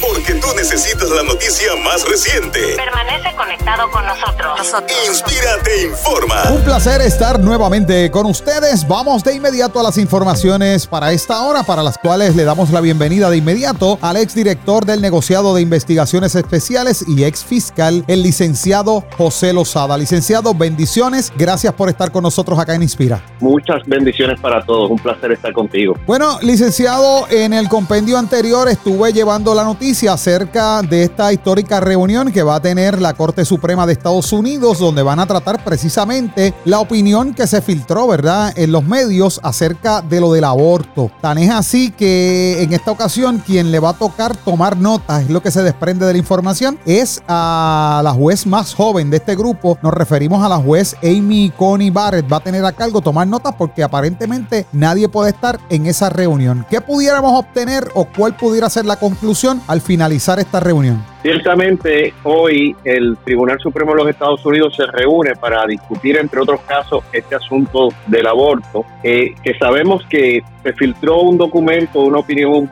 Porque tú necesitas la noticia más reciente. Permanece conectado con nosotros. Inspírate, informa. Un placer estar nuevamente con ustedes. Vamos de inmediato a las informaciones para esta hora, para las cuales le damos la bienvenida de inmediato al exdirector del negociado de investigaciones especiales y ex fiscal, el licenciado José Lozada. Licenciado, bendiciones. Gracias por estar con nosotros acá en Inspira. Muchas bendiciones para todos. Un placer estar contigo. Bueno, licenciado, en el compendio anterior estuve llevando la noticia acerca de esta histórica reunión que va a tener la Corte Suprema de Estados Unidos, donde van a tratar precisamente la opinión que se filtró, ¿verdad?, en los medios acerca de lo del aborto. Tan es así que en esta ocasión quien le va a tocar tomar notas, es lo que se desprende de la información, es a la juez más joven de este grupo. Nos referimos a la juez Amy Coney Barrett. Va a tener a cargo tomar notas porque aparentemente nadie puede estar en esa reunión. ¿Qué pudiéramos obtener o cuál pudiera ser la conclusión al finalizar esta reunión? Ciertamente, hoy el Tribunal Supremo de los Estados Unidos se reúne para discutir, entre otros casos, este asunto del aborto, eh, que sabemos que se filtró un documento, una opinión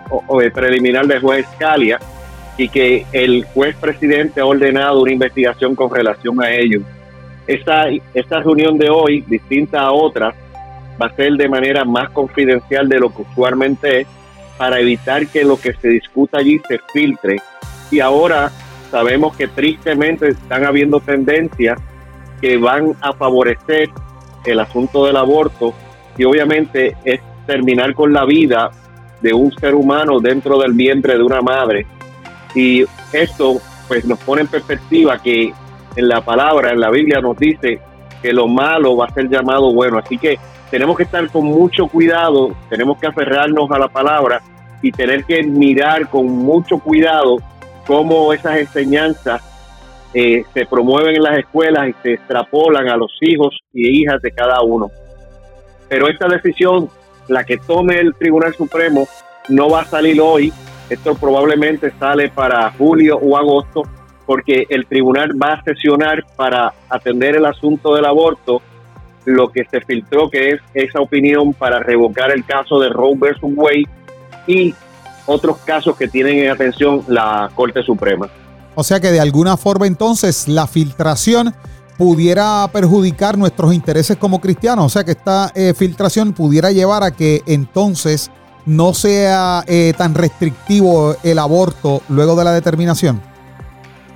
preliminar del juez Scalia, y que el juez presidente ha ordenado una investigación con relación a ello. Esta, esta reunión de hoy, distinta a otras, va a ser de manera más confidencial de lo que usualmente es, para evitar que lo que se discuta allí se filtre. Y ahora sabemos que tristemente están habiendo tendencias que van a favorecer el asunto del aborto y obviamente es terminar con la vida de un ser humano dentro del vientre de una madre. Y esto pues nos pone en perspectiva que en la palabra, en la Biblia nos dice que lo malo va a ser llamado bueno. Así que tenemos que estar con mucho cuidado, tenemos que aferrarnos a la palabra y tener que mirar con mucho cuidado cómo esas enseñanzas eh, se promueven en las escuelas y se extrapolan a los hijos y hijas de cada uno. Pero esta decisión, la que tome el Tribunal Supremo, no va a salir hoy. Esto probablemente sale para julio o agosto, porque el tribunal va a sesionar para atender el asunto del aborto lo que se filtró, que es esa opinión para revocar el caso de Roe versus Wade y otros casos que tienen en atención la Corte Suprema. O sea que de alguna forma entonces la filtración pudiera perjudicar nuestros intereses como cristianos, o sea que esta eh, filtración pudiera llevar a que entonces no sea eh, tan restrictivo el aborto luego de la determinación.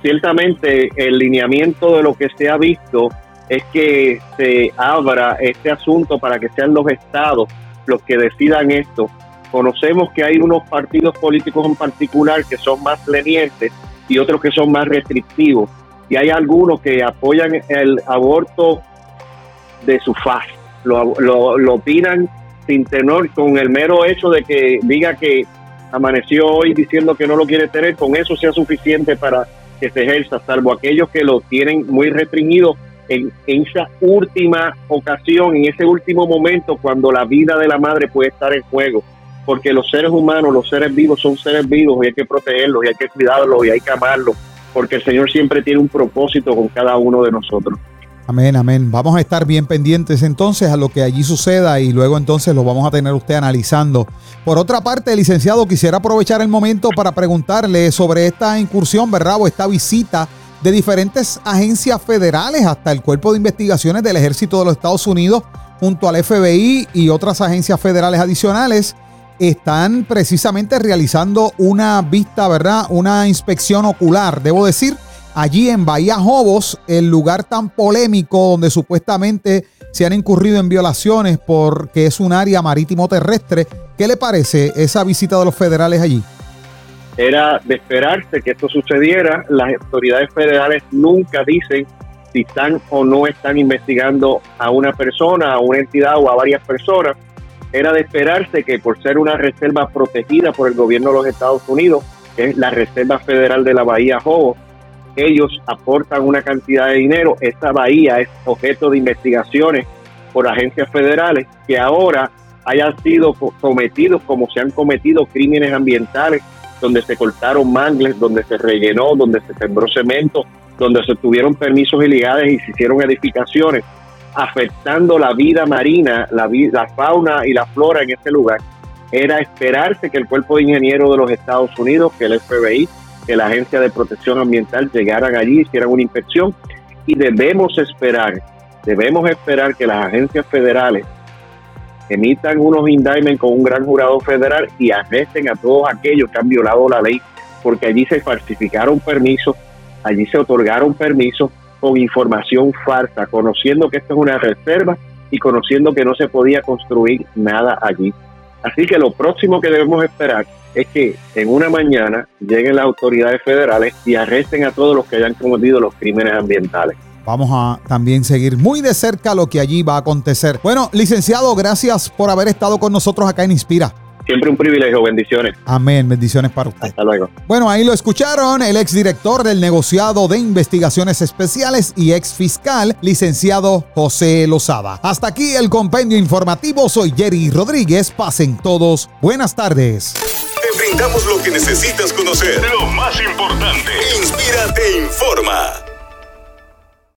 Ciertamente el lineamiento de lo que se ha visto es que se abra este asunto para que sean los estados los que decidan esto. Conocemos que hay unos partidos políticos en particular que son más lenientes y otros que son más restrictivos. Y hay algunos que apoyan el aborto de su faz, lo, lo, opinan sin tenor, con el mero hecho de que diga que amaneció hoy diciendo que no lo quiere tener, con eso sea suficiente para que se ejerza, salvo aquellos que lo tienen muy restringido en, esa última ocasión, en ese último momento, cuando la vida de la madre puede estar en juego. Porque los seres humanos, los seres vivos son seres vivos y hay que protegerlos y hay que cuidarlos y hay que amarlos, porque el Señor siempre tiene un propósito con cada uno de nosotros. Amén, amén. Vamos a estar bien pendientes entonces a lo que allí suceda y luego entonces lo vamos a tener usted analizando. Por otra parte, licenciado, quisiera aprovechar el momento para preguntarle sobre esta incursión, ¿verdad? O esta visita de diferentes agencias federales hasta el Cuerpo de Investigaciones del Ejército de los Estados Unidos junto al FBI y otras agencias federales adicionales están precisamente realizando una vista, ¿verdad? Una inspección ocular, debo decir, allí en Bahía Jobos, el lugar tan polémico donde supuestamente se han incurrido en violaciones porque es un área marítimo terrestre. ¿Qué le parece esa visita de los federales allí? Era de esperarse que esto sucediera. Las autoridades federales nunca dicen si están o no están investigando a una persona, a una entidad o a varias personas. Era de esperarse que por ser una reserva protegida por el gobierno de los Estados Unidos, que es la Reserva Federal de la Bahía Jobo, ellos aportan una cantidad de dinero. Esta bahía es objeto de investigaciones por agencias federales que ahora hayan sido cometidos como se han cometido crímenes ambientales donde se cortaron mangles, donde se rellenó, donde se sembró cemento, donde se tuvieron permisos ilegales y se hicieron edificaciones, afectando la vida marina, la, la fauna y la flora en ese lugar. era esperarse que el Cuerpo de Ingenieros de los Estados Unidos, que el FBI, que la Agencia de Protección Ambiental llegaran allí, hicieran una inspección y debemos esperar, debemos esperar que las agencias federales emitan unos indictments con un gran jurado federal y arresten a todos aquellos que han violado la ley, porque allí se falsificaron permisos, allí se otorgaron permisos con información falsa, conociendo que esto es una reserva y conociendo que no se podía construir nada allí. Así que lo próximo que debemos esperar es que en una mañana lleguen las autoridades federales y arresten a todos los que hayan cometido los crímenes ambientales. Vamos a también seguir muy de cerca lo que allí va a acontecer. Bueno, licenciado, gracias por haber estado con nosotros acá en Inspira. Siempre un privilegio, bendiciones. Amén, bendiciones para usted. Hasta luego. Bueno, ahí lo escucharon, el exdirector del negociado de investigaciones especiales y ex fiscal, licenciado José Lozada. Hasta aquí el compendio informativo, soy Jerry Rodríguez, pasen todos, buenas tardes. Te brindamos lo que necesitas conocer. Lo más importante. Inspira te informa.